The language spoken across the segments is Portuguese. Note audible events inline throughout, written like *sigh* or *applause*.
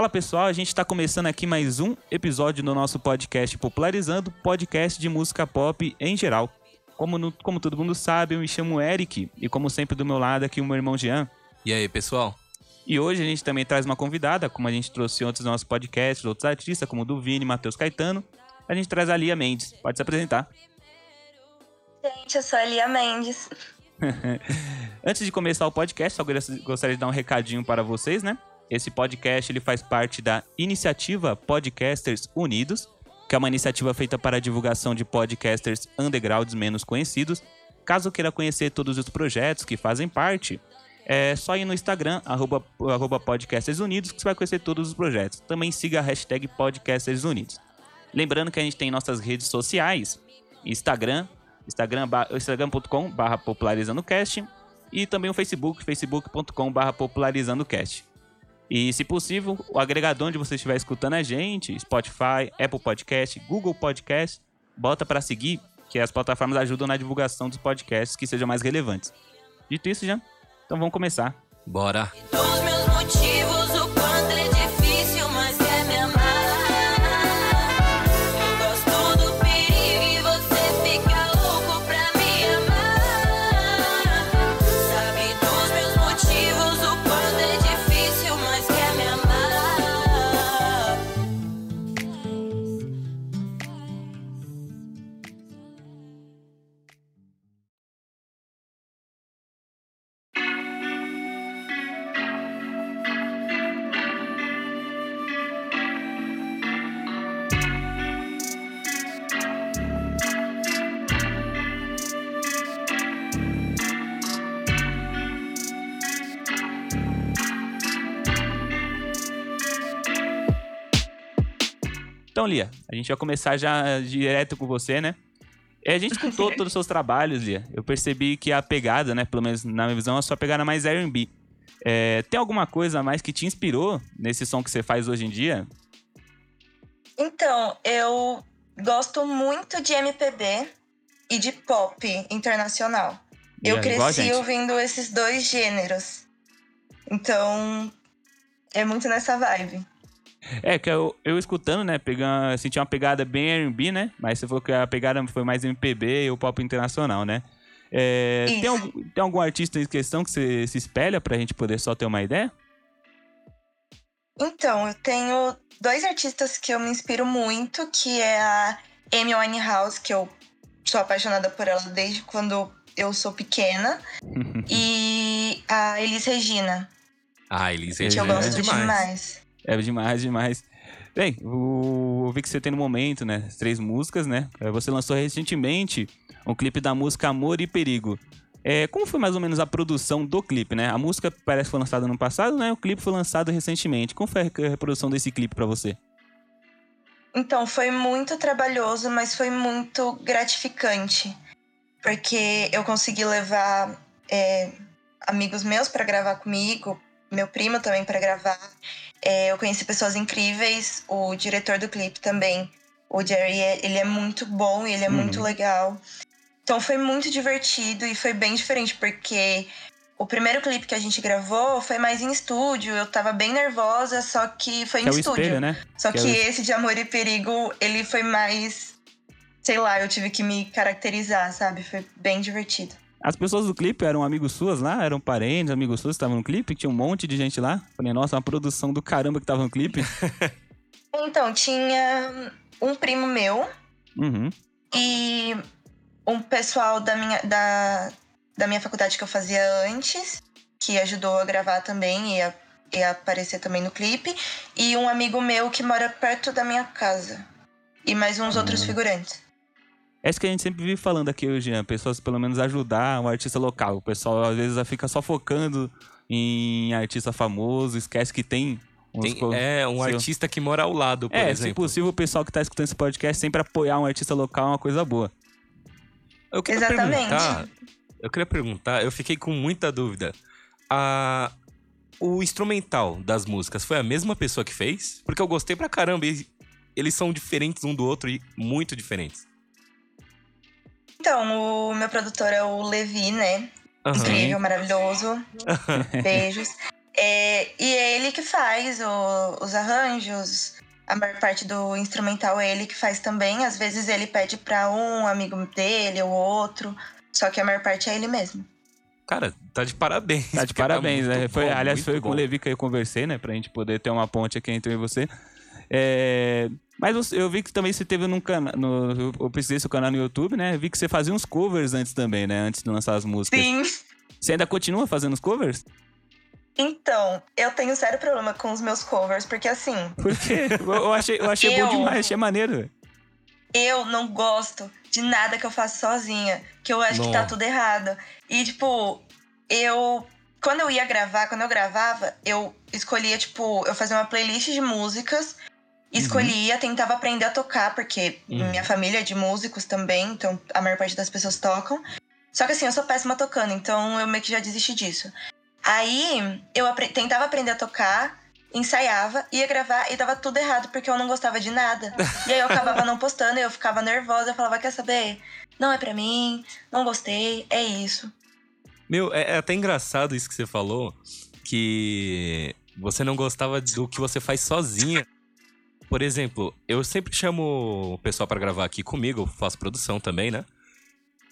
Fala pessoal, a gente está começando aqui mais um episódio do nosso podcast Popularizando, podcast de música pop em geral. Como, no, como todo mundo sabe, eu me chamo Eric e como sempre do meu lado aqui o meu irmão Jean. E aí, pessoal? E hoje a gente também traz uma convidada, como a gente trouxe em outros nossos podcasts, outros artistas, como o do Vini, Matheus Caetano. A gente traz a Lia Mendes. Pode se apresentar. Gente, eu sou a Lia Mendes. *laughs* Antes de começar o podcast, só gostaria de dar um recadinho para vocês, né? Esse podcast ele faz parte da iniciativa Podcasters Unidos, que é uma iniciativa feita para a divulgação de podcasters undergrounds menos conhecidos. Caso queira conhecer todos os projetos que fazem parte, é só ir no Instagram, arroba, arroba Podcasters Unidos, que você vai conhecer todos os projetos. Também siga a hashtag Podcasters Unidos. Lembrando que a gente tem nossas redes sociais, Instagram, instagram.com instagram barra popularizandocast e também o Facebook, facebook.com barra popularizandocast. E, se possível, o agregador onde você estiver escutando a gente, Spotify, Apple Podcast, Google Podcast, bota para seguir, que as plataformas ajudam na divulgação dos podcasts que sejam mais relevantes. Dito isso, já, então vamos começar. Bora! Dos meus motivos, gente vai começar já direto com você, né? É, A gente escutou *laughs* todos os seus trabalhos, Lia. Eu percebi que a pegada, né, pelo menos na minha visão, a sua pegada é mais R&B. É, tem alguma coisa a mais que te inspirou nesse som que você faz hoje em dia? Então, eu gosto muito de MPB e de pop internacional. Eu É, cresci ouvindo esses dois gêneros. Então, é muito nessa vibe. É, que eu, eu escutando, né, pegando, senti uma pegada bem R&B, né? Mas você falou que a pegada foi mais MPB e o pop internacional, né? É, tem, algum, tem algum artista em questão que você se espelha pra gente poder só ter uma ideia? Então, eu tenho dois artistas que eu me inspiro muito, que é a Amy Winehouse, que eu sou apaixonada por ela desde quando eu sou pequena, e a Elis Regina, Ah, Elise que eu Regina Regina gosto é demais. demais. É demais, demais. Bem, o, eu vi que você tem no momento, né? Três músicas, né? É, Você lançou recentemente um clipe da música Amor e Perigo. É, como foi mais ou menos a produção do clipe, né? A música parece que foi lançada no passado, né? O clipe foi lançado recentemente. Como foi a reprodução desse clipe pra você? Então, foi muito trabalhoso, mas foi muito gratificante. Porque eu consegui levar é, amigos meus para gravar comigo, meu primo também para gravar. É, eu conheci pessoas incríveis, o diretor do clipe também, o Jerry, é- ele é muito bom e ele é Uhum. muito legal. Então foi muito divertido e foi bem diferente, porque o primeiro clipe que a gente gravou foi mais em estúdio, eu tava bem nervosa, só que foi em é estúdio. espelho, né? Só Que que, é o- esse de Amor e Perigo, ele foi mais. Sei lá, eu tive que me caracterizar, sabe? Foi bem divertido. As pessoas do clipe eram amigos suas lá? Eram parentes, amigos suas que estavam no clipe? Tinha um monte de gente lá? Falei, nossa, uma produção do caramba que tava no clipe. *laughs* Então, tinha um primo meu Uhum. e um pessoal da minha, da, da minha faculdade que eu fazia antes, que ajudou a gravar também e a, e a aparecer também no clipe. E um amigo meu que mora perto da minha casa. E mais uns outros Ah. figurantes. É isso que a gente sempre vive falando aqui hoje, Jean. Pessoas pelo menos ajudar um artista local. O pessoal às vezes fica só focando em artista famoso, esquece que tem Tem- co- é, um artista que mora ao lado, por É, se exemplo. possível, o pessoal que tá escutando esse podcast sempre apoiar um artista local é uma coisa boa. Eu queria Exatamente. perguntar. Eu queria perguntar, eu fiquei com muita dúvida. A, o instrumental das músicas foi a mesma pessoa que fez? Porque eu gostei pra caramba. E eles são diferentes um do outro e muito diferentes. Então, o meu produtor é o Levi, né? Aham. Incrível, maravilhoso. *laughs* Beijos. É, e é ele que faz o- os arranjos, a maior parte do instrumental é ele que faz também. Às vezes ele pede pra um amigo dele ou outro, só que a maior parte é ele mesmo. Cara, tá de parabéns. Tá de porque parabéns, muito né? Foi, bom, aliás, foi com o bom. Levi que eu conversei, né? Pra gente poder ter uma ponte aqui entre eu e você. É, Mas eu vi que também você teve num canal. Eu pesquisei seu canal no YouTube, né? Vi que você fazia uns covers antes também, né? Antes de lançar as músicas. Sim. Você ainda continua fazendo os covers? Então, eu tenho sério problema com os meus covers, porque assim, Por quê? Eu eu achei, eu achei bom Eu- demais, achei maneiro. velho. eu não gosto de nada que eu faço sozinha, que eu acho que tá tudo errado. E, tipo, eu. Quando eu ia gravar, quando eu gravava, eu escolhia, tipo, eu fazia uma playlist de músicas, escolhia, tentava aprender a tocar, porque Uhum. minha família é de músicos também, então a maior parte das pessoas tocam. Só que assim, eu sou péssima tocando, então eu meio que já desisti disso. Aí eu apre- tentava aprender a tocar, ensaiava, ia gravar e dava tudo errado porque eu não gostava de nada. *laughs* E aí eu acabava não postando eu ficava nervosa. Eu falava, quer saber? Não é pra mim, não gostei, é isso. Meu, é, é até engraçado isso que você falou, que você não gostava do que você faz sozinha. Por exemplo, eu sempre chamo o pessoal pra gravar aqui comigo, eu faço produção também, né?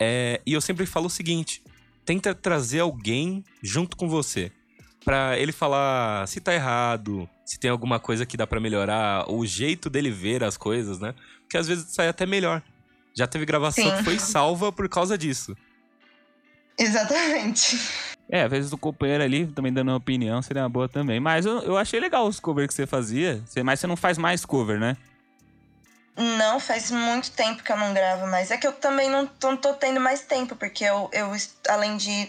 É, e eu sempre falo o seguinte: tenta trazer alguém junto com você. Pra ele falar se tá errado, se tem alguma coisa que dá pra melhorar, o jeito dele ver as coisas, né? Porque às vezes sai até melhor. Já teve gravação Sim. que foi salva por causa disso. Exatamente. É, às vezes o companheiro ali também dando uma opinião seria uma boa também. Mas eu, eu achei legal os covers que você fazia. Mas você não faz mais cover, né? Não, faz muito tempo que eu não gravo mais. É que eu também não tô, não tô tendo mais tempo, porque eu, eu além de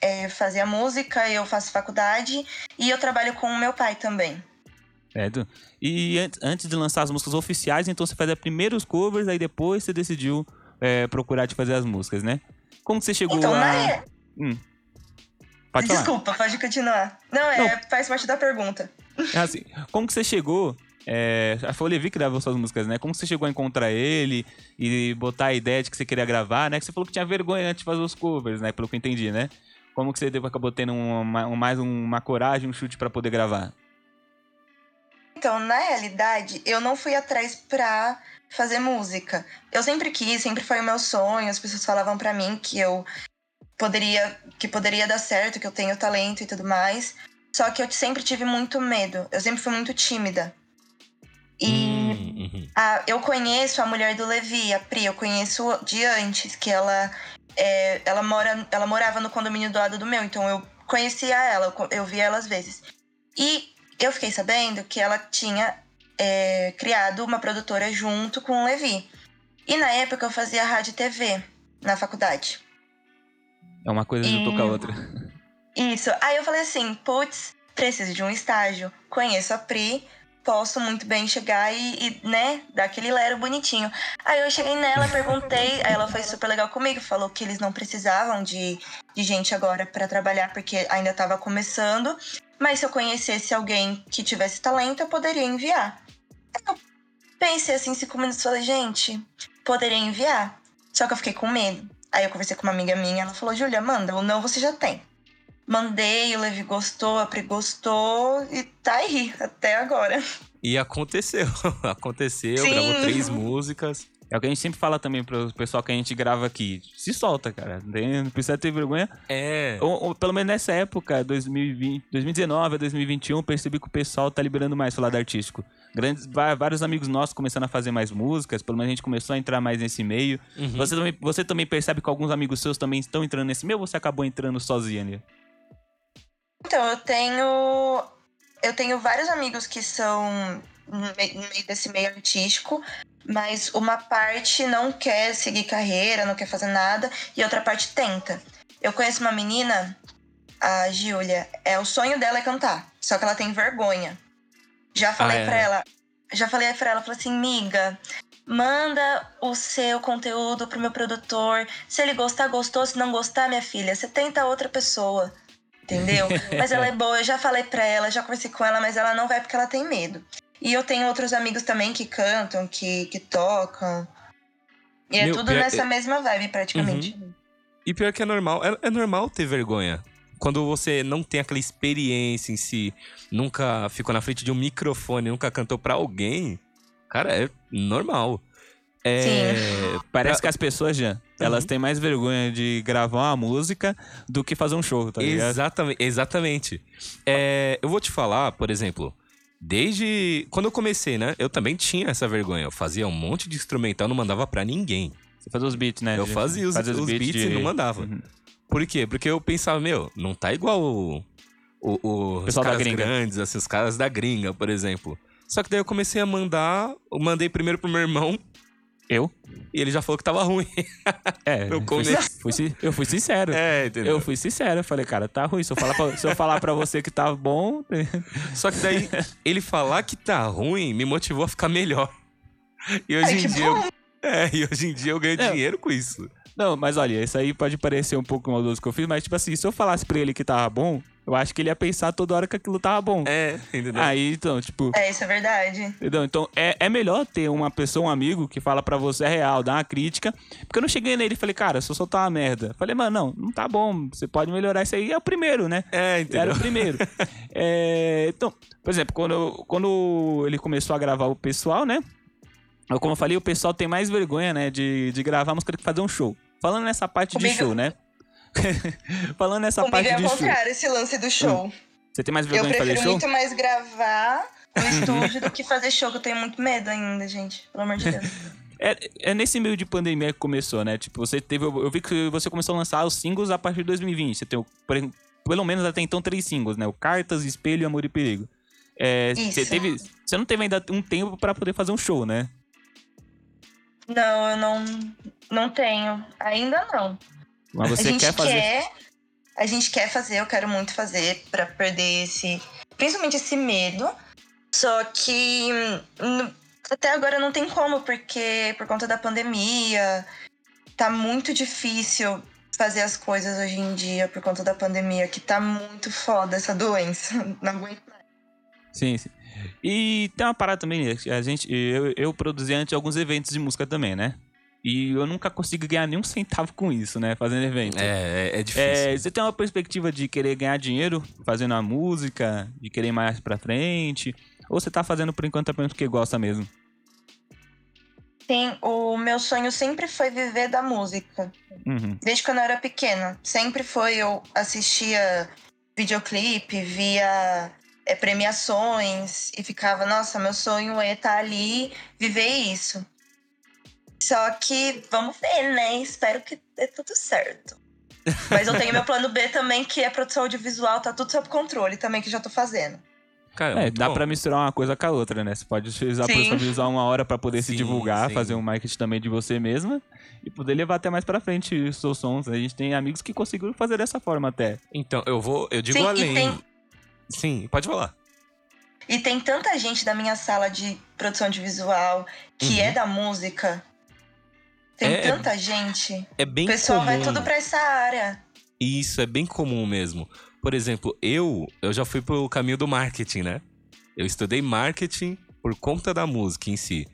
é, fazer a música, eu faço faculdade e eu trabalho com o meu pai também. É, Du. E an- antes de lançar as músicas oficiais, então você fazia primeiro os covers, aí depois você decidiu é, procurar de fazer as músicas, né? Como que você chegou Então, a. na é... Hum. Pode falar. Desculpa, pode continuar. Não, é, faz parte da pergunta. Assim, como que você chegou? É, foi o Levi que gravou suas músicas, né? Como você chegou a encontrar ele e botar a ideia de que você queria gravar, né? Que você falou que tinha vergonha antes de fazer os covers, né? Pelo que eu entendi, né? Como que você acabou tendo uma, um- mais uma coragem, um chute pra poder gravar? Então, na realidade, eu não fui atrás pra fazer música. Eu sempre quis, sempre foi o meu sonho. As pessoas falavam pra mim que eu poderia, que poderia dar certo, que eu tenho talento e tudo mais. Só que eu sempre tive muito medo. Eu sempre fui muito tímida. E Hum, uhum. a- eu conheço a mulher do Levi, a Pri, eu conheço de antes, que ela, é, ela, mora, ela morava no condomínio do lado do meu, então eu conhecia ela, eu, eu via ela às vezes. E eu fiquei sabendo que ela tinha é, criado uma produtora junto com o Levi. E na época eu fazia rádio e TV na faculdade. É uma coisa junto com a E- outra. Isso. Aí eu falei assim, putz, preciso de um estágio. Conheço a Pri, posso muito bem chegar e, e, né, dar aquele lero bonitinho. Aí eu cheguei nela, *laughs* perguntei, aí ela foi super legal comigo, falou que eles não precisavam de, de gente agora pra trabalhar, porque ainda tava começando. Mas se eu conhecesse alguém que tivesse talento, eu poderia enviar. Aí eu pensei assim, cinco minutos, falei, gente, poderia enviar. Só que eu fiquei com medo. Aí eu conversei com uma amiga minha, ela falou, Júlia, manda, ou não você já tem. Mandei, o Levi gostou, a Pri gostou e tá aí até agora. E aconteceu. *laughs* aconteceu, Sim. gravou três músicas. É o que a gente sempre fala também pro pessoal que a gente grava aqui. Se solta, cara. Não precisa ter vergonha. É. Ou, ou pelo menos nessa época, 2020, 2019 a 2021, percebi que o pessoal tá liberando mais pro lado artístico. Grandes, vários amigos nossos começando a fazer mais músicas, pelo menos a gente começou a entrar mais nesse meio. Uhum. Você, também, você também percebe que alguns amigos seus também estão entrando nesse meio ou você acabou entrando sozinha ali? Então, eu tenho. Eu tenho vários amigos que são no meio desse meio artístico, mas uma parte não quer seguir carreira, não quer fazer nada, e outra parte tenta. Eu conheço uma menina, a Giulia, é o sonho dela é cantar, só que ela tem vergonha. Já falei Ah, é? pra ela, já falei pra ela, falei assim, miga, manda o seu conteúdo pro meu produtor. Se ele gostar, gostou. Se não gostar, minha filha, você tenta outra pessoa. Entendeu? *laughs* Mas ela é boa, eu já falei pra ela, já conversei com ela, mas ela não vai porque ela tem medo. E eu tenho outros amigos também que cantam, que, que tocam. E é Meu, tudo pior- nessa mesma vibe, praticamente. E pior que é normal. É, é normal ter vergonha. Quando você não tem aquela experiência em si, nunca ficou na frente de um microfone, nunca cantou pra alguém, cara, é normal. É, Parece pra- que as pessoas, Jean, elas Uhum. têm mais vergonha de gravar uma música do que fazer um show, tá ligado? Exatamente. exatamente. É, eu vou te falar, por exemplo, desde quando eu comecei, né? Eu também tinha essa vergonha. Eu fazia um monte de instrumental, não mandava pra ninguém. Você fazia os beats, né? Eu de- fazia os, os beats, de- e não mandava. Uhum. Por quê? Porque eu pensava, meu, não tá igual o, o, o- os caras gringa. grandes, assim, os caras da gringa, por exemplo. Só que daí eu comecei a mandar, eu mandei primeiro pro meu irmão Eu? e ele já falou que tava ruim. É, *laughs* Eu fui, fui eu fui sincero. É, entendeu? Eu fui sincero, eu falei, cara, tá ruim. Se eu falar pra, se eu falar pra você que tá bom. *laughs* Só que daí ele falar que tá ruim me motivou a ficar melhor. E hoje Ai, em que dia. eu- é, e hoje em dia eu ganho É. dinheiro com isso. Não, mas olha, isso aí pode parecer um pouco maldoso que eu fiz, mas tipo assim, se eu falasse pra ele que tava bom, eu acho que ele ia pensar toda hora que aquilo tava bom. É, entendeu? Aí, então, tipo, É, isso é verdade. Entendeu? Então é, é melhor ter uma pessoa, um amigo, que fala pra você a real, dá uma crítica. Porque eu não cheguei nele e falei, cara, se eu soltar uma merda. Falei, mano, não, não tá bom, você pode melhorar isso aí. É o primeiro, né? É, entendeu? Era o primeiro. *laughs* É, então, por exemplo, quando, eu- quando ele começou a gravar o pessoal, né? Como eu falei, o pessoal tem mais vergonha, né, de, de gravar música do que fazer um show. Falando nessa parte de Comigo- show, né? *laughs* Falando nessa Comigo parte é de show. contrário, esse lance do show. Você tem mais Eu vergonha de fazer prefiro show? muito mais gravar no *laughs* estúdio do que fazer show, que eu tenho muito medo ainda, gente. Pelo amor de Deus. *laughs* É, é nesse meio de pandemia que começou, né? Tipo, você teve. Eu eu vi que você começou a lançar os singles a partir de 2020. Você tem, pelo menos até então, três singles, né? O Cartas, Espelho, Amor e Perigo. É, você teve. Você não teve ainda um tempo pra poder fazer um show, né? Não, eu não, não tenho. Ainda não. Mas a você gente quer fazer. quer. A gente quer fazer, eu quero muito fazer pra perder esse. Principalmente esse medo. Só que hum, até agora não tem como, porque por conta da pandemia, tá muito difícil fazer as coisas hoje em dia por conta da pandemia, que tá muito foda essa doença. *laughs* Não aguento mais. Sim, sim. E tem uma parada também, a gente, eu, eu produzi antes alguns eventos de música também, né? E eu nunca consigo ganhar nenhum centavo com isso, né? Fazendo evento. É, é, é difícil. É, você tem uma perspectiva de querer ganhar dinheiro fazendo a música, de querer ir mais pra frente? Ou você tá fazendo por enquanto apenas porque gosta mesmo? Tem, o meu sonho sempre foi viver da música. Uhum. Desde quando eu era pequena. Sempre foi, eu assistia videoclipe, via é, premiações e ficava, nossa, meu sonho é estar ali, viver isso. Só que vamos ver, né? Espero que dê tudo certo. Mas eu tenho meu plano B também, que é produção audiovisual, tá tudo sob controle também, que já tô fazendo. Cara, É, dá bom. pra misturar uma coisa com a outra, né? Você pode utilizar a produção visual uma hora pra poder se Sim, divulgar, sim. fazer um marketing também de você mesma e poder levar até mais pra frente os seus sons. A gente tem amigos que conseguiram fazer dessa forma até. Então, eu vou. Eu digo Sim, além. tem- Sim, pode falar. E tem tanta gente da minha sala de produção audiovisual que Uhum. é da música. Tem É- tanta gente. É bem O pessoal comum. vai tudo pra essa área. Isso é bem comum mesmo. Por exemplo, eu, eu já fui pro caminho do marketing, né? Eu estudei marketing por conta da música em si.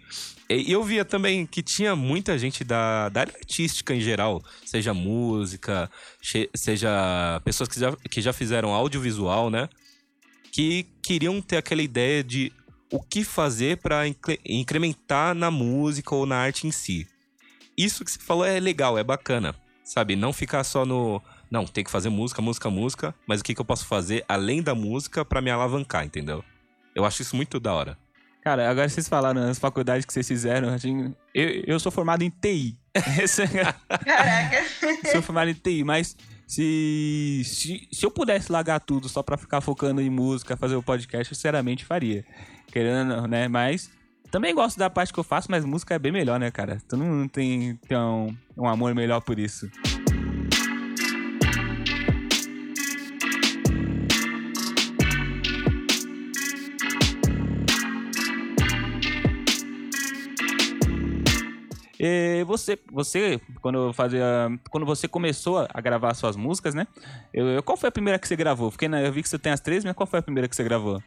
E eu via também que tinha muita gente da, da área artística em geral, seja música, seja pessoas que já, que já fizeram audiovisual, né? Que queriam ter aquela ideia de o que fazer para incrementar na música ou na arte em si. Isso que você falou é legal, é bacana, sabe? Não ficar só no. Não, tem que fazer música, música, música, mas o que, que eu posso fazer além da música para me alavancar, entendeu? Eu acho isso muito da hora. Cara, agora vocês falaram as faculdades que vocês fizeram. Eu, eu sou formado em TI. *laughs* É- Caraca. *laughs* sou formado em TI, mas se, se, se eu pudesse largar tudo só pra ficar focando em música, fazer o podcast, eu sinceramente faria. Querendo, ou não, né? Mas também gosto da parte que eu faço, mas música é bem melhor, né, cara? Tu não tem, tem um, um amor melhor por isso. E você, você quando fazia, quando você começou a gravar suas músicas, né? Eu, qual foi a primeira que você gravou? Fiquei eu vi que você tem as três, mas qual foi a primeira que você gravou?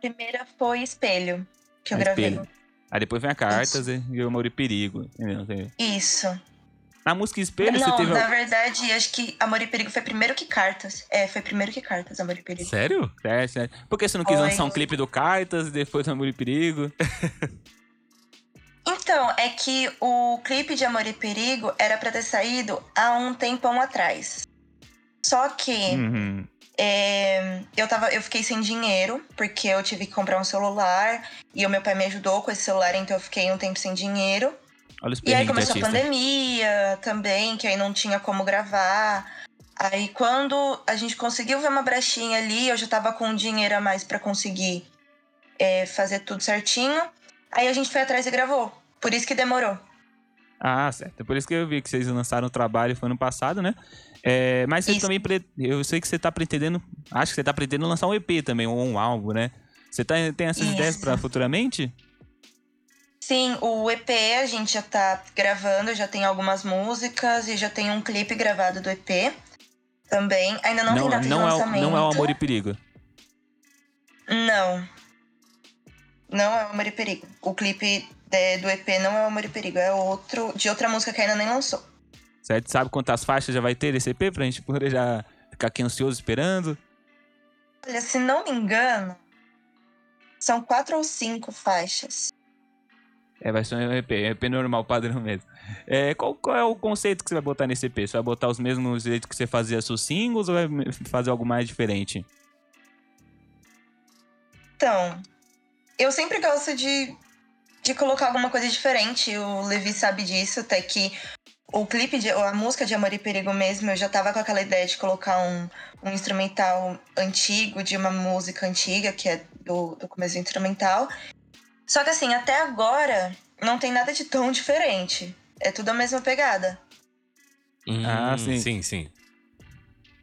Primeira foi Espelho, que eu A gravei. Espelho. Aí depois vem a Cartas e e o Amor e Perigo. Entendeu? Tem- Isso. Na música Espelho, você não, teve. na verdade, acho que Amor e Perigo foi primeiro que Cartas. É, foi primeiro que Cartas, Amor e Perigo. Sério? É, sério. Por que você não quis Oi. lançar um clipe do Cartas e depois do Amor e Perigo? *laughs* Então, é que o clipe de Amor e Perigo era pra ter saído há um tempão atrás. Só que Uhum. É, eu, tava, eu fiquei sem dinheiro, porque eu tive que comprar um celular e o meu pai me ajudou com esse celular, então eu fiquei um tempo sem dinheiro. Olha E aí começou a pandemia também, que aí não tinha como gravar. Aí quando a gente conseguiu ver uma brechinha ali, eu já tava com dinheiro a mais pra conseguir é, fazer tudo certinho. Aí a gente foi atrás e gravou. Por isso que demorou. Ah, certo. Por isso que eu vi que vocês lançaram o trabalho foi ano passado, né? É, mas você Isso. também. pre- Eu sei que você tá pretendendo. Acho que você tá pretendendo lançar um EP também, ou um álbum, né? Você tá, tem essas Isso. ideias pra futuramente? Sim, o EP a gente já tá gravando, já tem algumas músicas e já tem um clipe gravado do EP também. Ainda não, tem data não, de é, o- lançamento. não é o Amor e Perigo. Não. Não é o Amor e Perigo. O clipe é, do EP não é o Amor e Perigo, é outro, de outra música que ainda nem lançou. Certo? Sabe quantas faixas já vai ter esse EP pra gente poder já ficar aqui ansioso esperando? Olha, se não me engano, são quatro ou cinco faixas. É, vai ser um EP, EP normal, padrão mesmo. É, qual, qual é o conceito que você vai botar nesse EP? Você vai botar os mesmos jeitos que você fazia seus singles ou vai fazer algo mais diferente? Então, eu sempre gosto de, de colocar alguma coisa diferente. O Levi sabe disso, até que o clipe, de, a música de Amor e Perigo mesmo, eu já tava com aquela ideia de colocar um, um instrumental antigo, de uma música antiga, que é do, do começo do instrumental. Só que assim, até agora, não tem nada de tão diferente. É tudo a mesma pegada. Ah, Hum, sim. Sim, sim.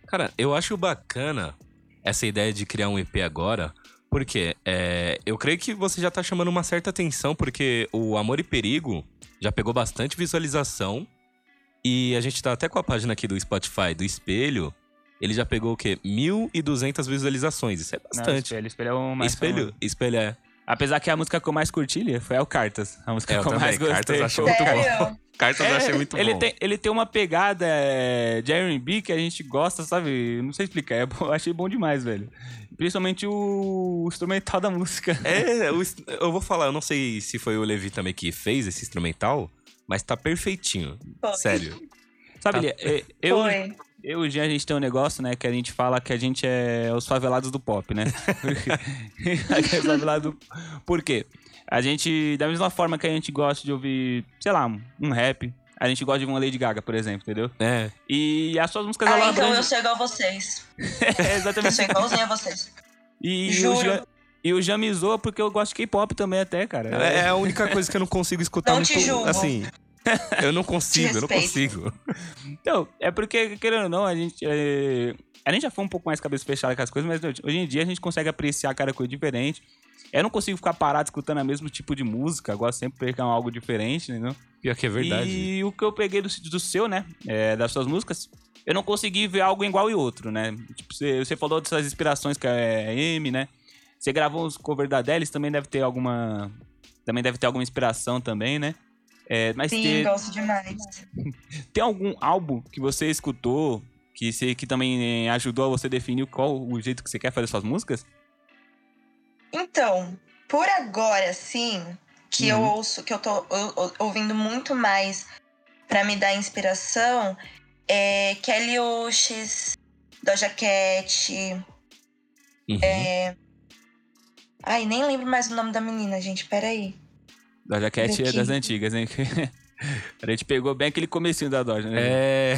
Cara, eu acho bacana essa ideia de criar um EP agora, porque é, eu creio que você já tá chamando uma certa atenção, porque o Amor e Perigo já pegou bastante visualização. E a gente tá até com a página aqui do Spotify do Espelho. Ele já pegou o quê? 1.200 visualizações. Isso é Não, bastante. espelho, espelho é o mais espelho, famoso. espelho é. Apesar que a música que eu mais curti foi o Cartas. A música É, eu que eu mais gostei. Cartas o muito bom. Cartas eu achei muito ele bom. Tem, ele tem uma pegada é, de R&B que a gente gosta, sabe? Não sei explicar, é *laughs* eu achei bom demais, velho. Principalmente o, o instrumental da música. É, o ins- eu vou falar, eu não sei se foi o Levi também que fez esse instrumental, mas tá perfeitinho. Foi. Sério. Sabe, Tá. É, eu, Foi. eu e o Jean, a gente tem um negócio, né, que a gente fala que a gente é os favelados do pop, né? *laughs* Porque- é favelado do- Por quê? A gente, da mesma forma que a gente gosta de ouvir, sei lá, um rap, a gente gosta de uma Lady Gaga, por exemplo, entendeu? É. E as suas músicas, Ah, então eu sou igual a vocês. *laughs* É, Eu exatamente. sou igualzinha a vocês. E, o Juro. Jean, e o zoa porque eu gosto de K-pop também até, cara. É a única coisa que eu não consigo escutar Não muito. te julgo. Assim. *laughs* Eu não consigo, eu não consigo. Então, é porque, querendo ou não, a gente. é, A gente já foi um pouco mais cabeça fechada com as coisas, mas hoje em dia a gente consegue apreciar cada coisa diferente. Eu não consigo ficar parado escutando o mesmo tipo de música, eu gosto sempre de pegar algo diferente, entendeu? Pior que é verdade. E o que eu peguei do, do seu, né? é, das suas músicas, eu não consegui ver algo igual e outro, né? Tipo, você, você falou dessas inspirações que é M, né? Você gravou os covers da Delis, também deve ter alguma. Também deve ter alguma inspiração também, né? É, mas Sim, tem, gosto demais. *laughs* tem algum álbum que você escutou que, você, que também eh, ajudou a você definir qual o jeito que você quer fazer suas músicas? Então, por agora, sim, que eu Uhum. ouço, que eu tô ou- ou- ouvindo muito mais pra me dar inspiração, é Kelly Uchis, Doja Cat, Uhum. é... Ai, nem lembro mais o nome da menina, gente, peraí. Doja Cat é das antigas, hein? *laughs* a gente pegou bem aquele comecinho da Doja, né? É.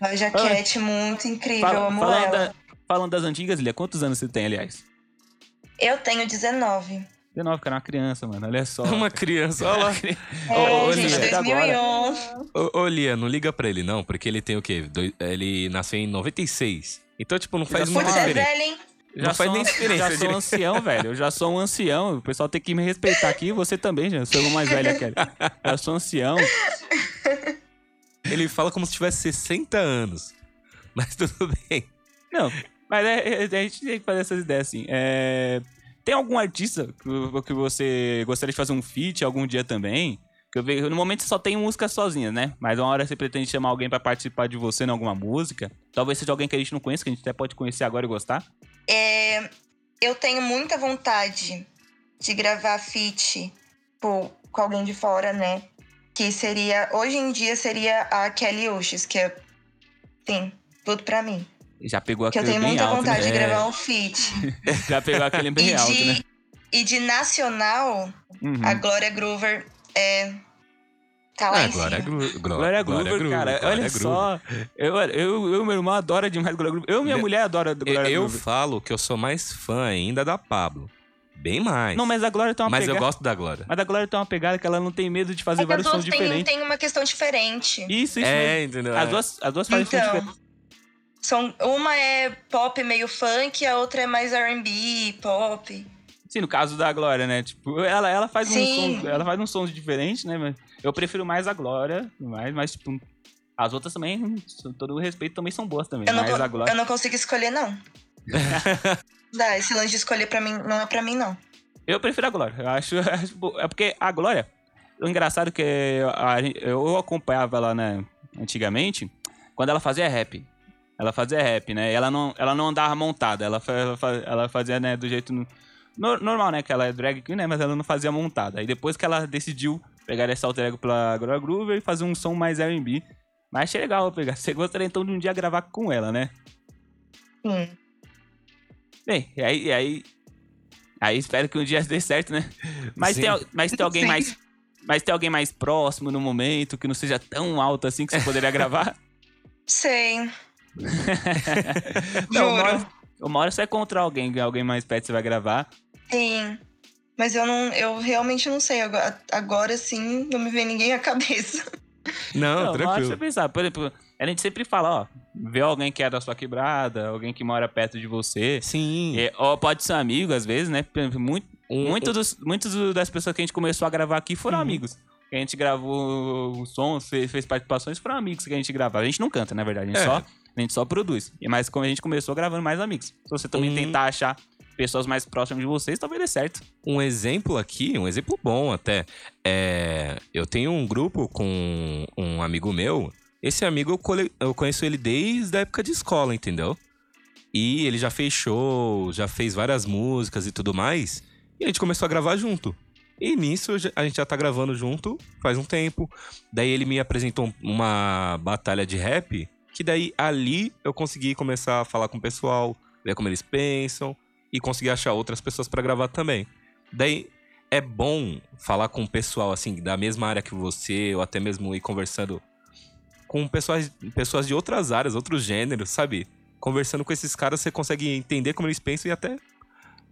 *laughs* Doja Cat, muito incrível, Fala- amo falando, da- falando das antigas, Lia, quantos anos você tem, aliás? Eu tenho 19. 19, cara, é uma criança, mano. Olha só. *laughs* Uma criança, olha lá. É, ô, gente, Lia. 2001. Ô, ô, Lia, não liga pra ele não, porque ele tem o quê? Ele nasceu em 96. Então, tipo, não faz Já muita Putz, é diferença. velha, hein? Não faz nem diferença, Já sou um ancião, *laughs* velho. Eu já sou um ancião. O pessoal tem que me respeitar aqui. Você também, já. Sou o mais velho aquele. Já sou ancião. *laughs* Ele fala como se tivesse 60 anos. Mas tudo bem. Não, mas é- é- a gente tem que fazer essas ideias assim. É, Tem algum artista que, que você gostaria de fazer um feat algum dia também? Que eu vejo, no momento você só tem música sozinha, né? Mas uma hora você pretende chamar alguém pra participar de você em alguma música. Talvez seja alguém que a gente não conheça, que a gente até pode conhecer agora e gostar. É, eu tenho muita vontade de gravar feat com, com alguém de fora, né? Que seria, hoje em dia, seria a Kelly Uchis, que é, sim, tudo pra mim. Já pegou Que eu aquele tenho muita alto, vontade né? de gravar um feat. *laughs* Já pegou aquele bem e, alto, de, né? e de nacional, Uhum. a Glória Groover é. Tá lá Ah, Glória, Gló- Glória Groover, cara. Glória olha só. Eu, eu, eu, meu irmão, adora demais Glória Groover. Eu e minha Eu- mulher adora Eu, Glória eu Groover. falo que eu sou mais fã ainda da Pablo. Bem mais. Não, mas a Glória tem uma Mas eu pegada. gosto da Glória. Mas a Glória tem uma pegada que ela não tem medo de fazer É vários sons duas têm, diferentes. têm uma questão diferente. Isso, isso É, mesmo. entendeu? As É. duas, as duas fazem sons Então, diferentes. são, uma é pop meio funk, a outra é mais R&B, pop. Sim, no caso da Glória, né? Tipo, ela, ela faz um Sim. som, ela faz uns sons diferentes, né? Mas eu prefiro mais a Glória, mais, mas tipo, as outras também, todo o respeito, também são boas também. Eu não, mas a Glória. eu não consigo escolher, não. *laughs* Dá, esse lance de escolher pra mim não é pra mim, não. Eu prefiro a Glória. Eu acho, *laughs* é porque a Glória, o engraçado é que eu acompanhava ela, né, antigamente, quando ela fazia rap. Ela fazia rap, né? E ela não, ela não andava montada, ela, ela, fa- ela fazia, né, do jeito no- no- normal, né? Que ela é drag queen, né? Mas ela não fazia montada. Aí depois que ela decidiu pegar esse alter ego pela Groover e fazer um som mais R&B. Mas achei legal eu pegar. Você gostaria então de um dia gravar com ela, né? Sim. Bem, e aí, e aí. Aí espero que um dia *laughs* dê certo, né? Mas, Sim. tem, mas tem alguém Sim. mais. Mas tem alguém mais próximo no momento, que não seja tão alto assim que você poderia gravar? *laughs* Sei. *laughs* Não, uma Juro. hora, uma hora você vai encontrar alguém, alguém mais perto você vai gravar. Sim. Mas eu não, eu realmente não sei. Agora, agora sim, não me vem ninguém à cabeça. Não, Não, uma hora você tranquilo. pensar. Por exemplo, a gente sempre fala, ó, vê alguém que é da sua quebrada, alguém que mora perto de você. Sim. É, ou pode ser amigo, às vezes, né? Muito, Um- Muitos dos, muitos das pessoas que a gente começou a gravar aqui foram Uhum. amigos. Que a gente gravou os sons, fez, fez participações, foram amigos que a gente gravava. A gente não canta, na verdade, a gente, É. só, a gente só produz. E Mas como a gente começou gravando mais amigos. Se você também Hum. tentar achar pessoas mais próximas de vocês, talvez dê certo. Um exemplo aqui, um exemplo bom até. É, eu tenho um grupo com um amigo meu. Esse amigo eu, cole- eu conheço ele desde a época de escola, entendeu? E ele já fez show, já fez várias músicas e tudo mais. E a gente começou a gravar junto. E nisso a gente já tá gravando junto faz um tempo. Daí ele me apresentou uma batalha de rap. Que daí ali eu consegui começar a falar com o pessoal, ver como eles pensam e conseguir achar outras pessoas pra gravar também. Daí é bom falar com o pessoal assim da mesma área que você ou até mesmo ir conversando com pessoas, pessoas de outras áreas, outros gêneros, sabe? Conversando com esses caras você consegue entender como eles pensam e até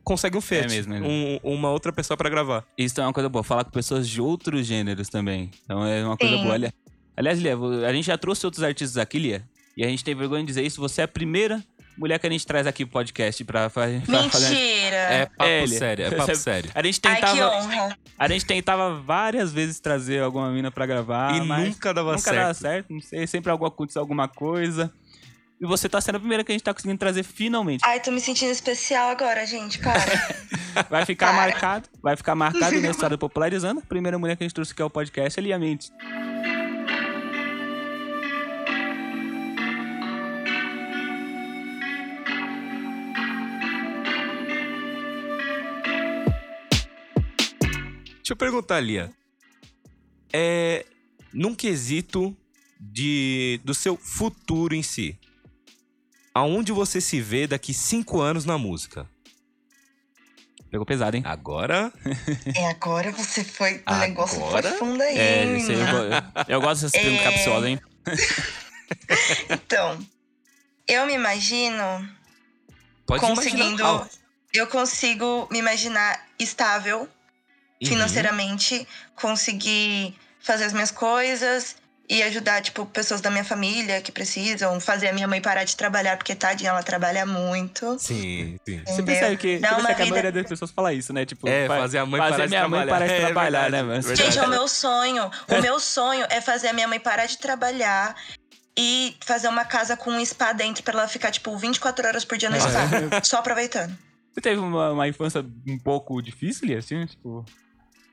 consegue um fit, mesmo, é mesmo. um- uma outra pessoa pra gravar. Isso é uma coisa boa, falar com pessoas de outros gêneros também. Então é uma coisa Sim. boa. Ali- Aliás, Lia, a gente já trouxe outros artistas aqui, Lia, e a gente tem vergonha de dizer isso. Você é a primeira mulher que a gente traz aqui pro podcast pra, fa- pra fazer. Mentira! É papo É, ele- sério, é papo sério. A gente Ai, que tentava. honra. A gente tentava várias vezes trazer alguma mina pra gravar, e mas nunca dava nunca certo. dava certo. Não sei, sempre algo aconteceu alguma coisa. E você tá sendo a primeira que a gente tá conseguindo trazer finalmente. Ai, tô me sentindo especial agora, gente. Para. *laughs* Vai ficar Para. marcado, vai ficar marcado *laughs* na história do Popularizando. A primeira mulher que a gente trouxe aqui ao podcast é Lia Mendes. Deixa eu perguntar, Lia. É. Num quesito de, do seu futuro em si. Aonde você se vê daqui cinco anos na música? Pegou pesado, hein? Agora. é, agora você foi. O negócio Agora? foi fundo aí, É, hein, isso aí eu, eu gosto dessas perguntas É. capciosas, hein? *laughs* *laughs* Então, eu me imagino Pode conseguindo. imaginar. Eu consigo me imaginar estável uhum. financeiramente, conseguir fazer as minhas coisas e ajudar, tipo, pessoas da minha família que precisam, fazer a minha mãe parar de trabalhar, porque tadinha, ela trabalha muito. Sim, sim. Você Entendeu? percebe que, você Dá percebe que a vida- maioria das pessoas fala isso, né? Tipo, É, fa- fazer a mãe fazer parar de minha mãe trabalhar. parar de É trabalhar, verdade, né, mano? Gente, é o meu sonho. O *laughs* meu sonho é fazer a minha mãe parar de trabalhar e fazer uma casa com um spa dentro pra ela ficar, tipo, 24 horas por dia no É. spa. *laughs* Só aproveitando. Você teve uma, uma infância um pouco difícil, assim? Tipo,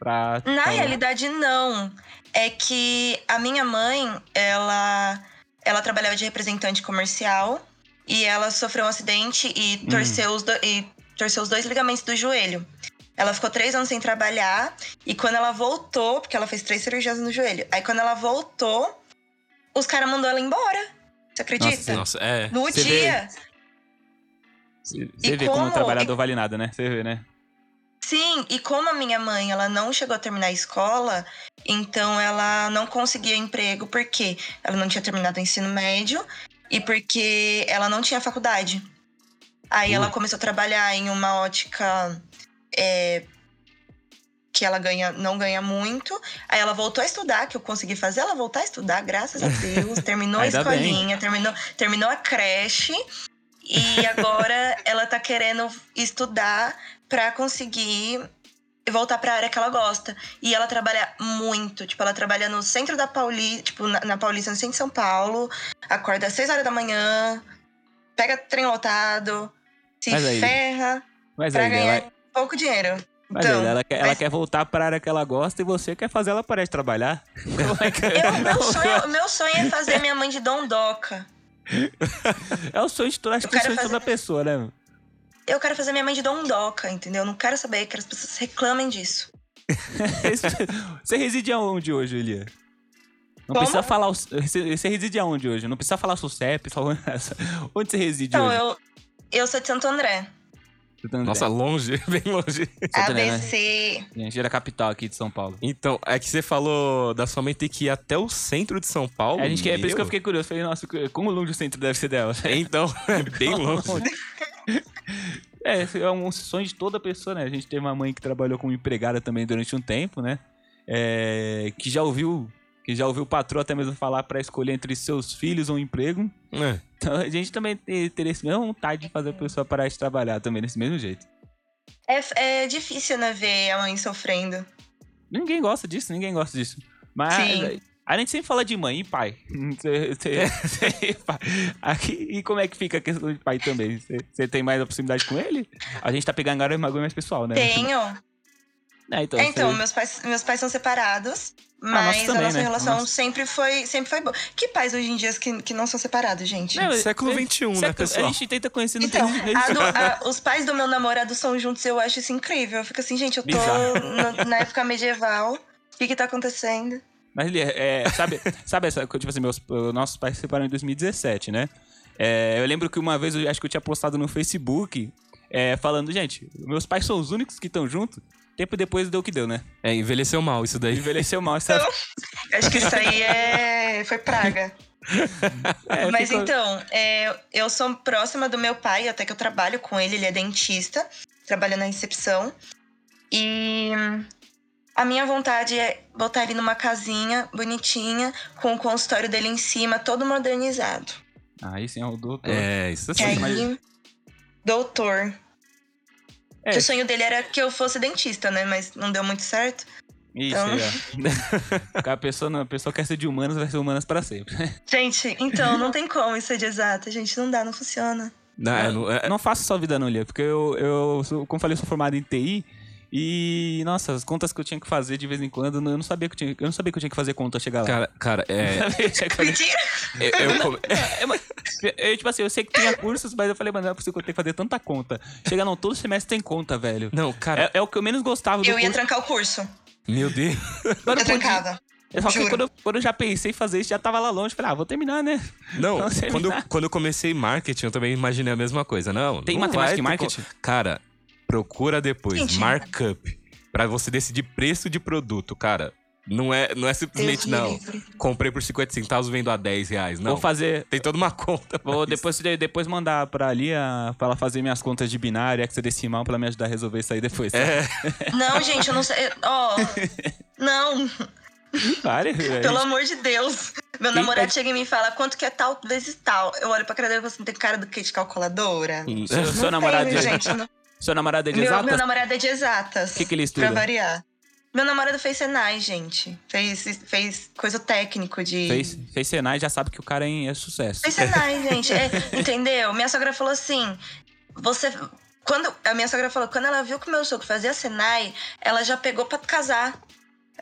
Na pra- realidade, não. é que a minha mãe, ela, ela trabalhava de representante comercial e ela sofreu um acidente e Hum. torceu, os, do- e torceu os dois ligamentos do joelho. Ela ficou três anos sem trabalhar e quando ela voltou, porque ela fez três cirurgias no joelho, aí quando ela voltou, os caras mandou ela embora. Você acredita? Nossa, é. no Você dia. Você E vê como como- o trabalhador vale nada, né? Você vê, né? Sim, e como a minha mãe ela não chegou a terminar a escola, então ela não conseguia emprego porque ela não tinha terminado o ensino médio e porque ela não tinha faculdade. Aí ela começou a trabalhar em uma ótica é, que ela ganha, não ganha muito. Aí ela voltou a estudar, que eu consegui fazer ela voltar a estudar, graças a Deus. *laughs* Terminou a bem. escolinha, terminou, terminou a creche. E agora ela tá querendo estudar pra conseguir voltar pra área que ela gosta. E ela trabalha muito. Tipo, ela trabalha no centro da Paulista, tipo, na, na Paulista, no centro de São Paulo. Acorda às 6 horas da manhã, pega trem lotado, se Mas aí- ferra Mas pra aí, ganhar ela, pouco dinheiro. mas Então, aí, ela, quer, ela mas- quer voltar para a área que ela gosta e você quer fazer ela parar de trabalhar. Como é Eu, meu, sonho, meu sonho é fazer minha mãe de dondoca. *laughs* É o sonho de toda, acho Eu que é o quero sonho de toda fazer- pessoa, né? Eu quero fazer minha mãe de dondoca, entendeu? Eu não quero saber, que as pessoas reclamem disso. *laughs* Você reside aonde hoje, Elia? Não Como? precisa falar. o- Você reside aonde hoje? Não precisa falar seu CEP. Só... *laughs* Onde você reside Então, hoje? eu, eu sou de Santo André. Santo Nossa, longe, *laughs* bem longe. Né? ABC. Gente, era a capital aqui de São Paulo. Então, é que você falou da sua mãe ter que ir até o centro de São Paulo. É, a gente quer, por isso que eu fiquei curioso. Falei, nossa, como longe o centro deve ser dela? Então, é bem longe. *laughs* É, é um sonho de toda pessoa, né? A gente teve uma mãe que trabalhou como empregada também durante um tempo, né? É, que já ouviu que já ouviu o patrão até mesmo falar pra escolher entre seus filhos ou um emprego. É. Então a gente também te- teria essa mesma vontade de fazer a pessoa parar de trabalhar também desse mesmo jeito. É, é difícil, né, ver a mãe sofrendo. Ninguém gosta disso, ninguém gosta disso. Mas Sim. A gente sempre fala de mãe *laughs* e pai. Aqui, e como é que fica a questão de pai também? Você- tem mais a proximidade com ele? A gente tá pegando agora bagulho mais pessoal, né? Tenho. É, então, É, então, você- meus pais, meus pais são separados, nossa mas também, a nossa né? relação Nossa. sempre foi, sempre foi boa. Que pais hoje em dia que, que não são separados, gente? Não, Século é- XXI, né, pessoal? A gente tenta conhecer, não Então, tem nem- a do- a- *laughs* os pais do meu namorado são juntos, eu acho isso incrível. Eu fico assim, gente, eu tô na, na época medieval. O que que tá acontecendo? Mas ele é, é, sabe, *laughs* sabe essa, tipo assim, meus, os nossos pais se separaram em 2017, né? É, eu lembro que uma vez, eu acho que eu tinha postado no Facebook, é, falando, gente, meus pais são os únicos que estão juntos. Tempo depois deu o que deu, né? É, envelheceu mal isso daí. Envelheceu mal essa. Eu Acho que isso aí é... foi praga. *laughs* É, Mas ficou- então, é, eu sou próxima do meu pai, até que eu trabalho com ele, ele é dentista, trabalha na recepção. E a minha vontade é botar ele numa casinha bonitinha, com o consultório dele em cima, todo modernizado. Aí sim, é o doutor. É, isso assim. aí, doutor. É. Que o sonho dele era que eu fosse dentista, né? Mas não deu muito certo. Isso, Então- é. *laughs* a, pessoa, não- a pessoa quer ser de humanas, vai ser humanas pra sempre. Gente, então, não tem como isso ser de exata, gente. Não dá, não funciona. Não, é, não- é- Não faça sua vida não, Lia, porque eu, eu sou- como falei, eu sou formado em TI e, nossa, as contas que eu tinha que fazer de vez em quando, eu não sabia que eu tinha, eu não sabia que eu tinha que fazer conta chegar lá. cara, cara, é. *laughs* Eu sabia que tinha que fazer- Mentira! eu- eu *laughs* come- mas, eu, tipo assim, eu sei que tinha cursos, mas eu falei, mano, não é possível que eu tenho que fazer tanta conta. Chega não, todo semestre tem conta, velho. Não, cara, É, é o que eu menos gostava do Eu ia curso. trancar o curso. meu Deus. *laughs* Eu não podia. trancava. Só que quando eu, quando eu já pensei em fazer isso, já tava lá longe. Falei, ah, vou terminar, né? Não, quando eu, terminar. quando eu comecei marketing, eu também imaginei a mesma coisa. Não, Tem não matemática vai em marketing? Cara, procura depois, Gente. markup, pra você decidir preço de produto, cara. Não é, não é simplesmente, Deus não. Comprei por 50 centavos, vendo a 10 reais. Não, Vou fazer. tem toda uma *laughs* conta. Vou isso. depois, depois mandar pra ali a, pra ela fazer minhas contas de binário, hexadecimal, pra ela me ajudar a resolver isso aí depois. É, *laughs* Não, gente, eu não sei. Ó. *laughs* não, Pare, velho. pelo amor de Deus. Meu namorado pede- chega e me fala quanto que é tal vezes tal. Eu olho pra cara dele e falo assim: tem cara do que de calculadora? Seu, seu Não namorado é, gente. não- seu namorado é de Meu, exatas? meu namorado é de exatas. O que, que ele Pra estuda? variar. Meu namorado fez Senai, gente. Fez, fez coisa técnico de. Fez, fez Senai, já sabe que o cara é, é sucesso. Fez Senai, *laughs* gente. É, entendeu? Minha sogra falou assim: você. Quando, a minha sogra falou, quando ela viu que o meu sogro fazia Senai, ela já pegou pra casar.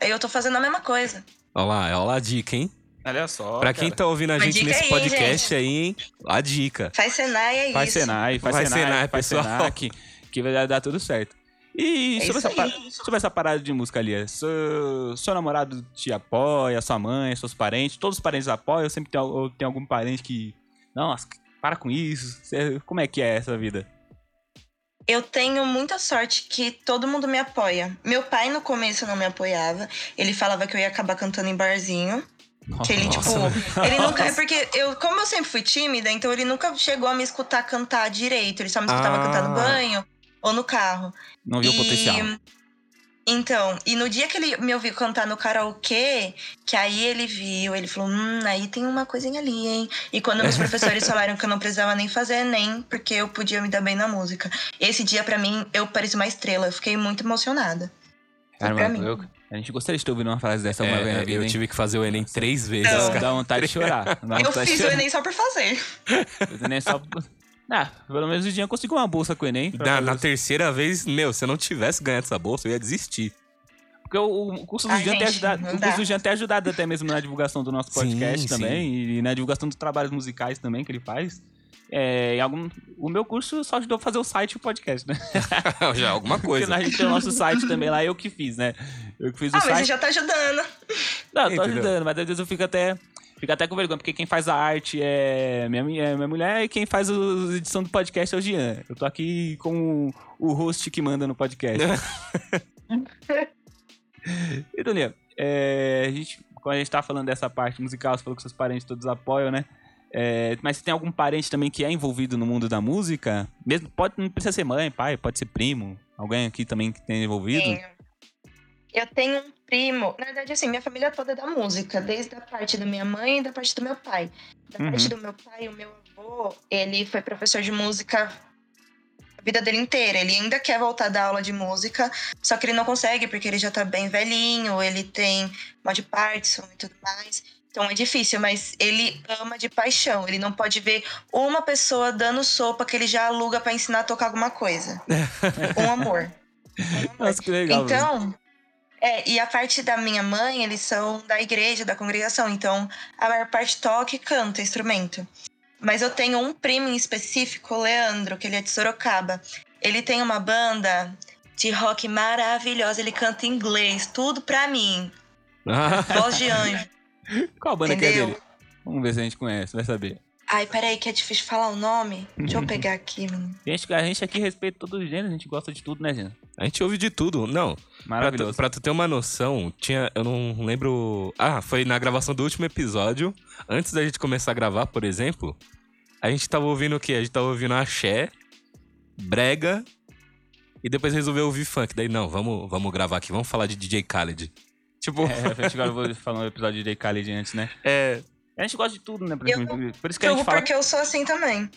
Aí eu tô fazendo a mesma coisa. Olha lá, olha lá a dica, hein? Olha só. pra quem tá ouvindo a gente dica nesse aí, podcast gente. aí, hein? A dica. Faz Senai, é Faz isso. Senai, faz, Faz Senai, Senai, faz pessoal. Senai, que, que vai dar tudo certo. E É sobre, essa, pa- aí. sobre essa parada de música ali, seu, seu namorado te apoia, sua mãe, seus parentes, todos os parentes apoiam, sempre tem, tem algum parente que. Nossa, para com isso. Como é que é essa vida? Eu tenho muita sorte que todo mundo me apoia. Meu pai no começo não me apoiava. Ele falava que eu ia acabar cantando em barzinho. Que ele, tipo, *laughs* ele nunca. É porque eu, como eu sempre fui tímida, então ele nunca chegou a me escutar cantar direito. Ele só me escutava Ah. cantar no banho ou no carro. Não viu o E- potencial. Então, e no dia que ele me ouviu cantar no karaokê, que aí ele viu, ele falou: Hum, aí tem uma coisinha ali, hein? E quando meus *laughs* professores falaram que eu não precisava nem fazer Enem, porque eu podia me dar bem na música. Esse dia, pra mim, eu parecia uma estrela. Eu fiquei muito emocionada. Foi Cara, pra mano, mim. eu- a gente gostaria de ter ouvido uma frase dessa uma É, vez na vida, eu hein? tive que fazer o Enem três vezes, Não. Dá, vontade de chorar. *laughs* Dá Eu fiz o chorar. Enem só por fazer. *laughs* O Enem é só... Ah, pelo menos o dia conseguiu uma bolsa com o Enem. Na, na terceira vez, meu, se eu não tivesse ganhado essa bolsa, eu ia desistir. Porque o, o curso do Jean tem ajudado. não O curso do Jean tem ajudado até mesmo na divulgação do nosso Sim, podcast sim. também. E na divulgação dos trabalhos musicais também que ele faz. É, em algum, o meu curso só ajudou a fazer o site e o podcast, né? *laughs* Já, alguma Porque coisa. a gente tem o nosso site também lá, eu que fiz, né? Eu que fiz o Ah, mas você site. já tá ajudando. Não, eu tô Entendeu? ajudando, mas às vezes eu fico até. Fico até com vergonha, porque quem faz a arte é minha, é minha mulher e quem faz a edição do podcast é o Jean. Eu tô aqui com o, o host que manda no podcast. *laughs* e, Dunia, é, a gente, quando a gente tá falando dessa parte musical, você falou que seus parentes todos apoiam, né? É, mas você tem algum parente também que é envolvido no mundo da música? Mesmo, pode, não precisa ser mãe, pai, pode ser primo. Alguém aqui também que tem envolvido? Tenho. Eu tenho um primo. Na verdade, assim, minha família toda é da música, desde a parte da minha mãe e da parte do meu pai. Da Uhum. parte do meu pai, o meu avô, ele foi professor de música a vida dele inteira. Ele ainda quer voltar a dar aula de música, só que ele não consegue porque ele já tá bem velhinho, ele tem mal de Parkinson e tudo mais. Então é difícil, mas ele ama de paixão. Ele não pode ver uma pessoa dando sopa que ele já aluga pra ensinar a tocar alguma coisa. um amor. Um *laughs* amor. Nossa, que legal. Então, é, e a parte da minha mãe, eles são da igreja, da congregação. Então, a maior parte toca e canta instrumento. Mas eu tenho um primo em específico, o Leandro, que ele é de Sorocaba. Ele tem uma banda de rock maravilhosa. Ele canta em inglês, tudo pra mim. *laughs* Voz de anjo. Qual a banda que é Entendeu? dele? Vamos ver se a gente conhece, vai saber. Ai, peraí, que é difícil falar o nome. Deixa eu pegar aqui, menino. Gente, a gente aqui respeita todo o gênero, a gente gosta de tudo, né, Jean? A gente ouve de tudo. Não, pra tu, Maravilhoso. pra tu ter uma noção, tinha. Eu não lembro. Ah, foi na gravação do último episódio. Antes da gente começar a gravar, por exemplo, a gente tava ouvindo o quê? A gente tava ouvindo axé, brega. E depois resolveu ouvir funk. Daí, não, vamos, vamos gravar aqui, vamos falar de DJ Khaled. Tipo, É, a gente vou *laughs* falar um episódio de Day Khaled antes, né? é. A gente gosta de tudo, né? Por, Eu- por isso que a gente fala, porque eu sou assim também.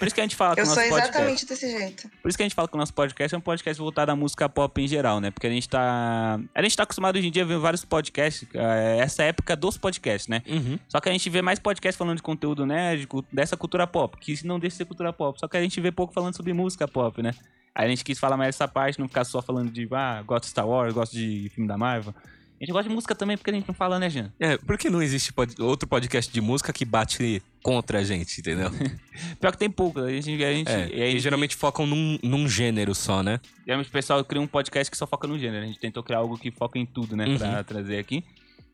por isso que a gente fala com o Eu nosso sou podcast. exatamente desse jeito. Por isso que a gente fala que o nosso podcast é um podcast voltado à música pop em geral, né? Porque a gente tá. A gente tá acostumado hoje em dia a ver vários podcasts, é, essa época dos podcasts, né? Uhum. Só que a gente vê mais podcasts falando de conteúdo nerd, dessa cultura pop, que não deixa de ser cultura pop. Só que a gente vê pouco falando sobre música pop, né? Aí a gente quis falar mais essa parte, não ficar só falando de, ah, gosto de Star Wars, gosto de filme da Marvel. A gente gosta de música também, porque a gente não fala, né, Jean? É, por que não existe pod- outro podcast de música que bate contra a gente, entendeu? *laughs* Pior que tem pouco, a gente... A gente É, e aí, e geralmente focam num, num gênero só, né? geralmente o pessoal cria um podcast que só foca no gênero. A gente tentou criar algo que foca em tudo, né, Uhum. pra trazer aqui.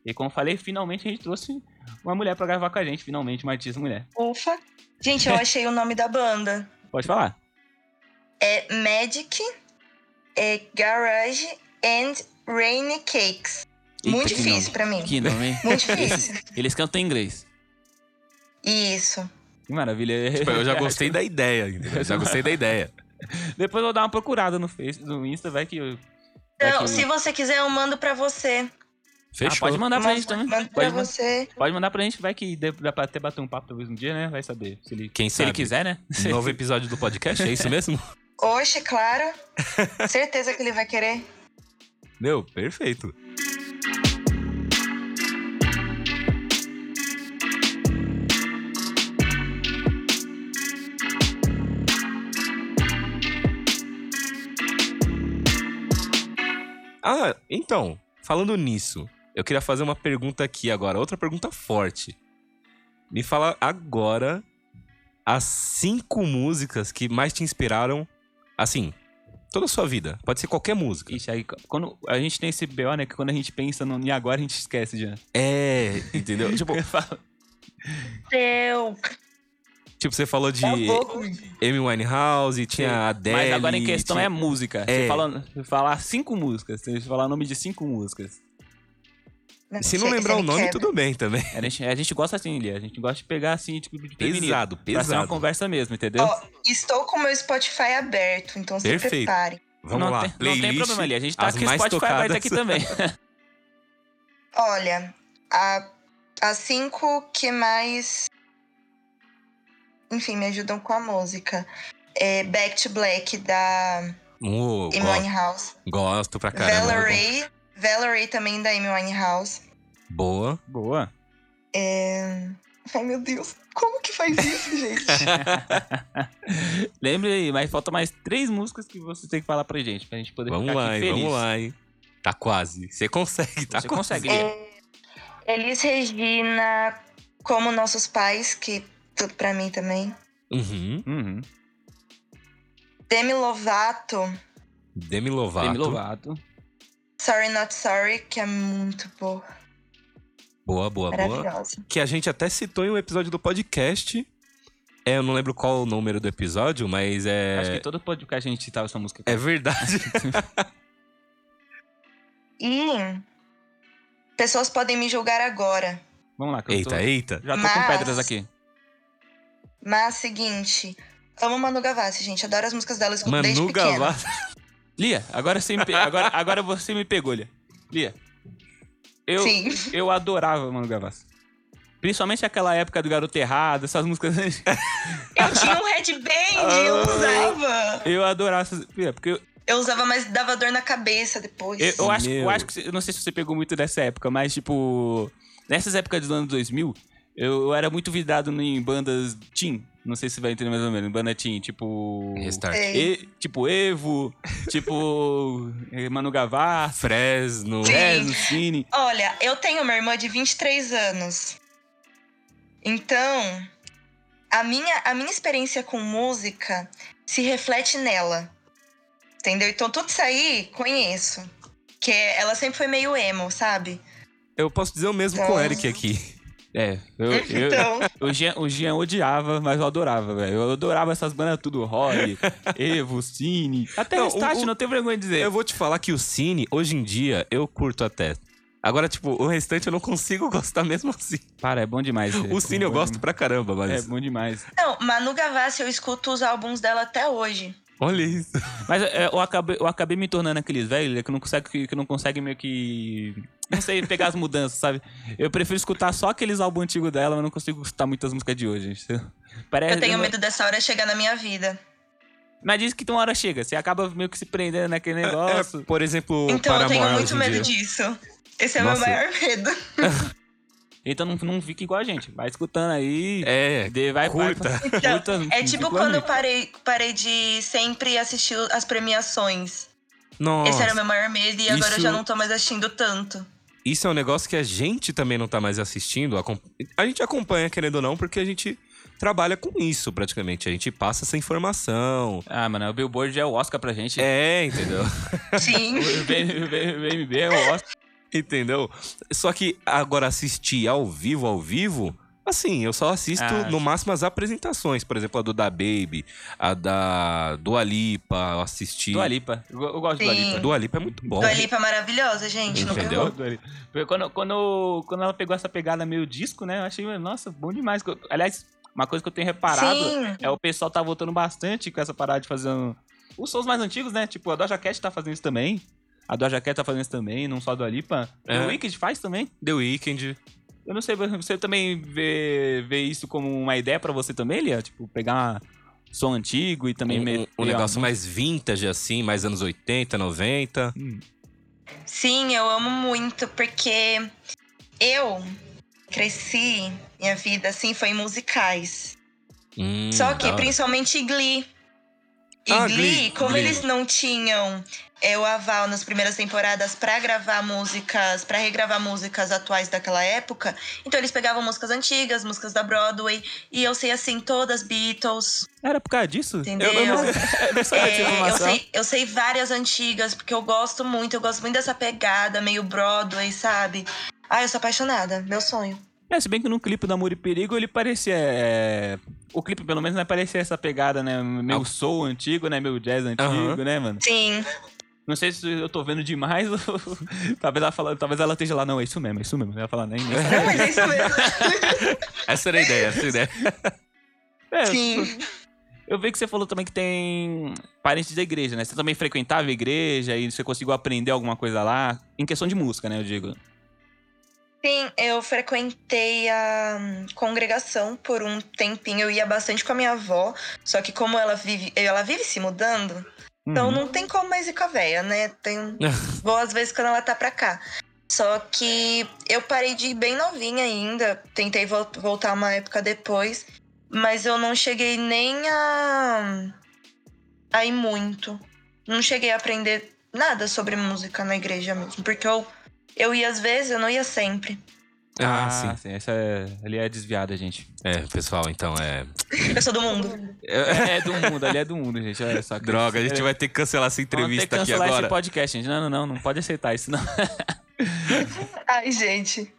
E como eu falei, finalmente a gente trouxe uma mulher pra gravar com a gente, finalmente, uma artista mulher. Ufa. Gente, eu *laughs* achei o nome da banda. Pode falar. É Magic, é Garage and Rainy Cakes. Eita, Muito que difícil nome. pra mim. Que nome, hein? Muito difícil. Eles cantam em inglês. Isso. Que maravilha. Tipo, eu já gostei da ideia, entendeu? Já gostei da ideia. *laughs* Depois eu vou dar uma procurada no Face, no Insta, vai que... eu- vai Não, que- se você quiser, eu mando pra você. Fechou. Ah, pode mandar pra gente também. Mando pra Pode, você. pode mandar pra gente, vai que dá pra até bater um papo talvez um dia, né? Vai saber. Se ele, Quem se ele sabe? quiser, né? Novo episódio do podcast, é isso mesmo? Oxe, claro. *laughs* Certeza que ele vai querer. Meu, perfeito. Ah, então, falando nisso, Eu queria fazer uma pergunta aqui agora, outra pergunta forte. Me fala agora as cinco músicas que mais te inspiraram, assim, toda a sua vida. Pode ser qualquer música. Ixi, aí quando a gente tem esse BO, né? Que quando a gente pensa no e agora, a gente esquece já. É, entendeu? *laughs* tipo, Seu. Tipo, você falou de comigo. Amy Winehouse, tinha a Adele... Mas agora em questão tinha- é música. É. Você fala, você falar cinco músicas. Você falar o nome de cinco músicas. Se não lembrar o me nome, quebra. tudo bem também. A gente, a gente gosta assim, Lia. A gente gosta de pegar assim, tipo, de prevenido. Pesado, Pra ser uma pesado. conversa mesmo, entendeu? Ó, estou com o meu Spotify aberto, então se Perfeito. preparem. Vamos não lá, tem, não playlist. tem problema ali. A gente tá aqui, o mais Spotify tocadas. estar aqui também. *laughs* Olha, a, as cinco que mais. Enfim, me ajudam com a música. É Back to Black, da Oh, Amy Winehouse. gosto pra caramba. Valerie. Valerie também, da Amy Winehouse. Boa. Boa. É... Ai, meu Deus. Como que faz isso, *laughs* gente? *laughs* Lembre aí, mas falta mais três músicas que você tem que falar pra gente, pra gente poder Vamos ficar lá, aqui feliz. vamos lá, hein. Tá quase. Você consegue, tá Você quase. consegue, é... Elis Regina, Como Nossos Pais, que tudo pra mim também. Uhum. Uhum. Demi Lovato, Demi Lovato. Demi Lovato. Sorry Not Sorry, que é muito boa. Boa, boa, boa. Maravilhosa. Que a gente até citou em um episódio do podcast. É, eu não lembro qual o número do episódio, mas é. Acho que todo podcast a gente citava essa música. É verdade. *laughs* E pessoas podem me julgar agora. Vamos lá, que eu tô, eita, eita. já tô com Mas- pedras aqui. Mas seguinte, amo Manu Gavassi, gente. Adoro as músicas dela, escuto desde Manu pequena. Gavassi. Lia, agora você me, pe- agora, agora você me pegou, Lia. Lia, eu, Sim. eu adorava Manu Gavassi. Principalmente aquela época do Garoto Errado, essas músicas. *laughs* Eu tinha um headband, eu Ah. usava. eu adorava essas. Lia, Porque eu, Eu usava, mas dava dor na cabeça depois. eu, eu acho, eu acho que. Eu não sei se você pegou muito dessa época, mas, tipo. Nessas épocas dos anos 2000, eu, eu era muito vidrado em bandas teen. Não sei se vai entender mais ou menos. Banda teen, tipo. Restart. E- tipo Evo, *laughs* tipo Manu Gavassi, Fresno. Sim. Fresno, Cine. Olha, eu tenho uma irmã de 23 anos. Então, a minha, a minha experiência com música se reflete nela. Entendeu? Então, tudo isso aí, conheço. Que é- ela sempre foi meio emo, sabe? Eu posso dizer o mesmo com o Eric aqui. É, eu, *laughs* eu, Então, o, Jean, o Jean odiava, mas eu adorava, velho. Eu adorava essas bandas tudo, Roy, *laughs* Evo, Cine. Até Não, Restart, o- não tenho vergonha de dizer. Eu vou te falar que o Cine, hoje em dia, eu curto até. Agora, tipo, o restante eu não consigo *laughs* gostar mesmo assim. Para, é bom demais. O Cine eu gosto pra caramba, É mas. bom demais. não, Manu Gavassi, eu escuto os álbuns dela até hoje. Olha isso. Mas é, eu, acabei, eu acabei me tornando aqueles velhos que não consegue que não consegue meio que. Não sei, pegar as mudanças, sabe? Eu prefiro escutar só aqueles álbuns antigos dela, mas não consigo escutar muitas músicas de hoje. Parece, Eu tenho não- medo dessa hora chegar na minha vida. Mas diz que uma hora chega, você acaba meio que se prendendo naquele É, negócio. por exemplo, Então, eu Paramore tenho hoje muito medo dia. disso. Esse é o meu maior medo. *laughs* Então não, não fica igual a gente. Vai escutando aí. É, de- vai, vai- curta. Então, curta, É tipo quando eu parei, parei de sempre assistir as premiações. Nossa. Esse era o meu maior medo e agora eu isso- já não tô mais assistindo tanto. Isso é um negócio que a gente também não tá mais assistindo. A gente acompanha, querendo ou não, porque a gente trabalha com isso praticamente. A gente passa essa informação. Ah, mano, o Billboard é o Oscar pra gente. É, entendeu? Sim. *laughs* O VMB é o Oscar. Entendeu? Só que agora assistir ao vivo, ao vivo, assim, eu só assisto Ah, no máximo as apresentações. Por exemplo, a do Da Baby, a da Dua Lipa, eu assisti. Dua Lipa. Eu, eu gosto Sim. Lipa. A Dua Lipa é muito bom. Dua Lipa é maravilhosa, gente. Entendeu? Quando, quando, quando ela pegou essa pegada meio disco, né? Eu achei, nossa, bom demais. Aliás, uma coisa que eu tenho reparado Sim. é o pessoal tá voltando bastante com essa parada de fazer um- os sons mais antigos, né? Tipo, a Doja Cat tá fazendo isso também. A Doja Cat tá fazendo isso também, não só a Dua Lipa. É. O Wicked faz também. The Weeknd. Eu não sei, você também vê, vê isso como uma ideia pra você também, Lia? Tipo, pegar som antigo e também... Um, meter um negócio mais vintage, assim, mais anos 80, 90. Hum, Sim, eu amo muito, porque eu cresci, minha vida, assim, foi em musicais. Hum, Só que, principalmente Glee. E Ah, Glee, Glee, como Glee. eles não tinham é, o aval nas primeiras temporadas pra gravar músicas, pra regravar músicas atuais daquela época, então eles pegavam músicas antigas, músicas da Broadway, e eu sei assim todas Beatles, Era por causa disso? Entendeu? Eu, eu não, eu É, eu, sei, eu sei várias antigas, porque eu gosto muito, eu gosto muito dessa pegada meio Broadway, sabe? Ah, eu sou apaixonada, meu sonho. É, se bem que no clipe do Amor e Perigo ele parecia. é, O clipe, pelo menos, né, parecia essa pegada, né? Meio Ah. soul antigo, né? Meio jazz antigo, Aham. né, mano? Sim, Não sei se eu tô vendo demais ou. *laughs* talvez, ela fala... talvez ela esteja lá, não, é isso mesmo, é isso mesmo. Ela fala, nem. não, mas é isso mesmo. *laughs* Essa era a ideia, essa era a ideia. *laughs* É, Sim. Eu vi que você falou também que tem parentes da igreja, né? Você também frequentava a igreja e você conseguiu aprender alguma coisa lá? Em questão de música, né? Eu digo. Sim, eu frequentei a hum, congregação por um tempinho. Eu ia bastante com a minha avó, só que como ela vive, ela vive se mudando, então Uhum. não tem como mais ir com a véia, né? Tem... *laughs* Vou às vezes quando ela tá pra cá. Só que eu parei de ir bem novinha ainda. Tentei vol- voltar uma época depois. Mas eu não cheguei nem a. a ir muito. Não cheguei a aprender nada sobre música na igreja mesmo. Porque eu, eu ia às vezes, eu não ia sempre. Ah, sim. Essa é... ali é desviada, gente. É, pessoal, então é. Eu sou do mundo. É do mundo, ali é do mundo, gente. Olha só. Droga, a gente é, vai ter que cancelar essa vamos ter que entrevista aqui cancelar agora. esse podcast, gente. Não, não, não. Não pode aceitar isso, não. *laughs* Ai, gente.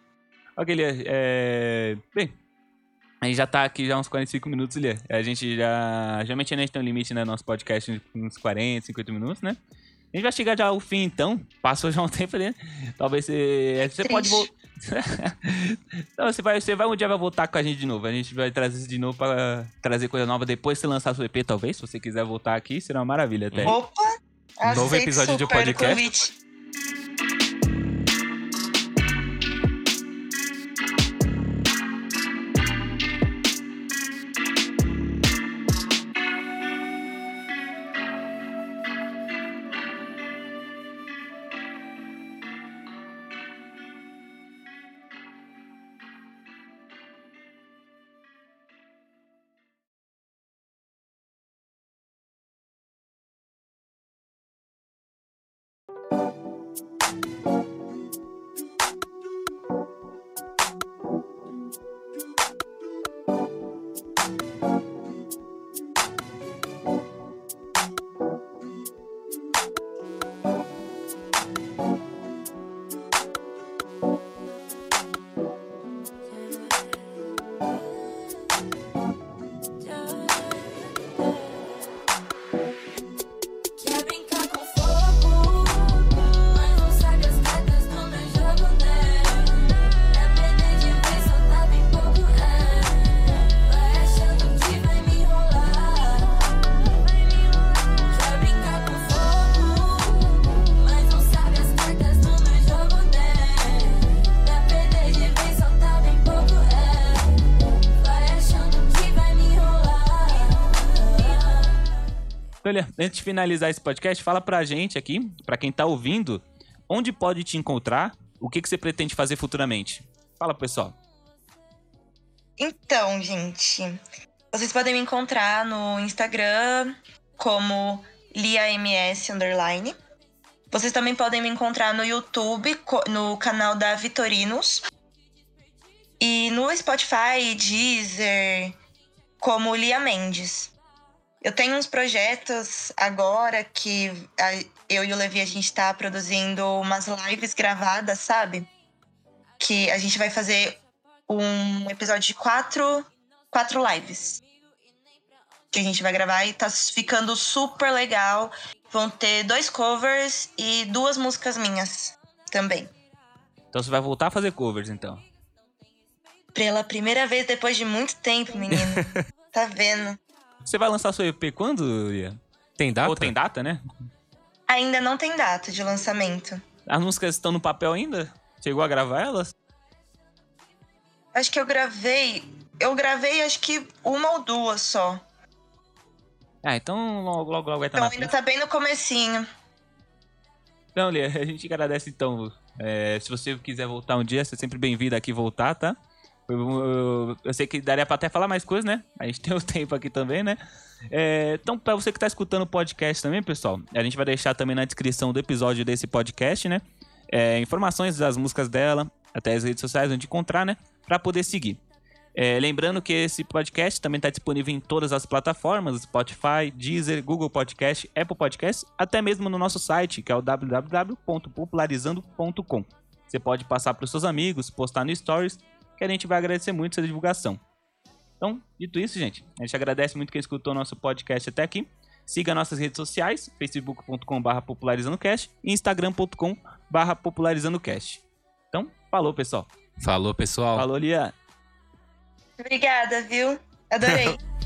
Ok, Lia. É... Bem, a gente já tá aqui já uns 45 minutos, Lia. A gente já... Geralmente a gente tem um limite, né? Nosso podcast de uns 40, 50 minutos, né? A gente vai chegar já ao fim, então. Passou já um tempo, né? Talvez você... Você pode Triste. voltar... *laughs* Não, você vai, você vai um dia vai voltar com a gente de novo. A gente vai trazer isso de novo pra trazer coisa nova depois que você lançar seu EP, talvez. Se você quiser voltar aqui, será uma maravilha até. Opa! Novo episódio de podcast? convite. Lia, antes de finalizar esse podcast, fala pra gente aqui, pra quem tá ouvindo, onde pode te encontrar, o que, que você pretende fazer futuramente. Fala, pessoal. Então, gente, vocês podem me encontrar no Instagram como LiaMS Underline. Vocês também podem me encontrar no YouTube, no canal da Vitorinos. E no Spotify, Deezer, como Lia Mendes. Eu tenho uns projetos agora que eu e o Levi a gente tá produzindo umas lives gravadas, sabe? Que a gente vai fazer um episódio de quatro, quatro lives. Que a gente vai gravar e tá ficando super legal. Vão ter dois covers e duas músicas minhas também. Então você vai voltar a fazer covers, então. Pela primeira vez depois de muito tempo, menino. *laughs* tá vendo? Você vai lançar seu EP quando, Lia? Tem data? Ou tem data, né? Ainda não tem data de lançamento. As músicas estão no papel ainda? Chegou a gravar elas? Acho que eu gravei. Eu gravei acho que uma ou duas só. Ah, então logo, logo, logo vai estar Então na ainda frente. tá bem no comecinho. Então, Lia, *laughs* a gente agradece então. É, se você quiser voltar um dia, você é sempre bem-vindo aqui voltar, tá? Eu, eu- eu sei que daria pra até falar mais coisas, né? A gente *laughs* tem o tempo aqui também, né? É, então, pra você que tá escutando o podcast também, pessoal, a gente vai deixar também na descrição do episódio desse podcast, né? É, informações das músicas dela, até as redes sociais onde encontrar, né? Pra poder seguir. É, lembrando que esse podcast também está disponível em todas as plataformas: Spotify, Deezer, Google Podcast, Apple Podcast, até mesmo no nosso site, que é o www.popularizando.com. Você pode passar para os seus amigos, postar no Stories, que a gente vai agradecer muito essa divulgação. Então, dito isso, gente, a gente agradece muito quem escutou nosso podcast até aqui. Siga nossas redes sociais, facebook.com.br popularizandocast e instagram.com.br popularizandocast. Então, falou, pessoal. Falou, pessoal. Falou, Lia. Obrigada, viu? Adorei. *laughs*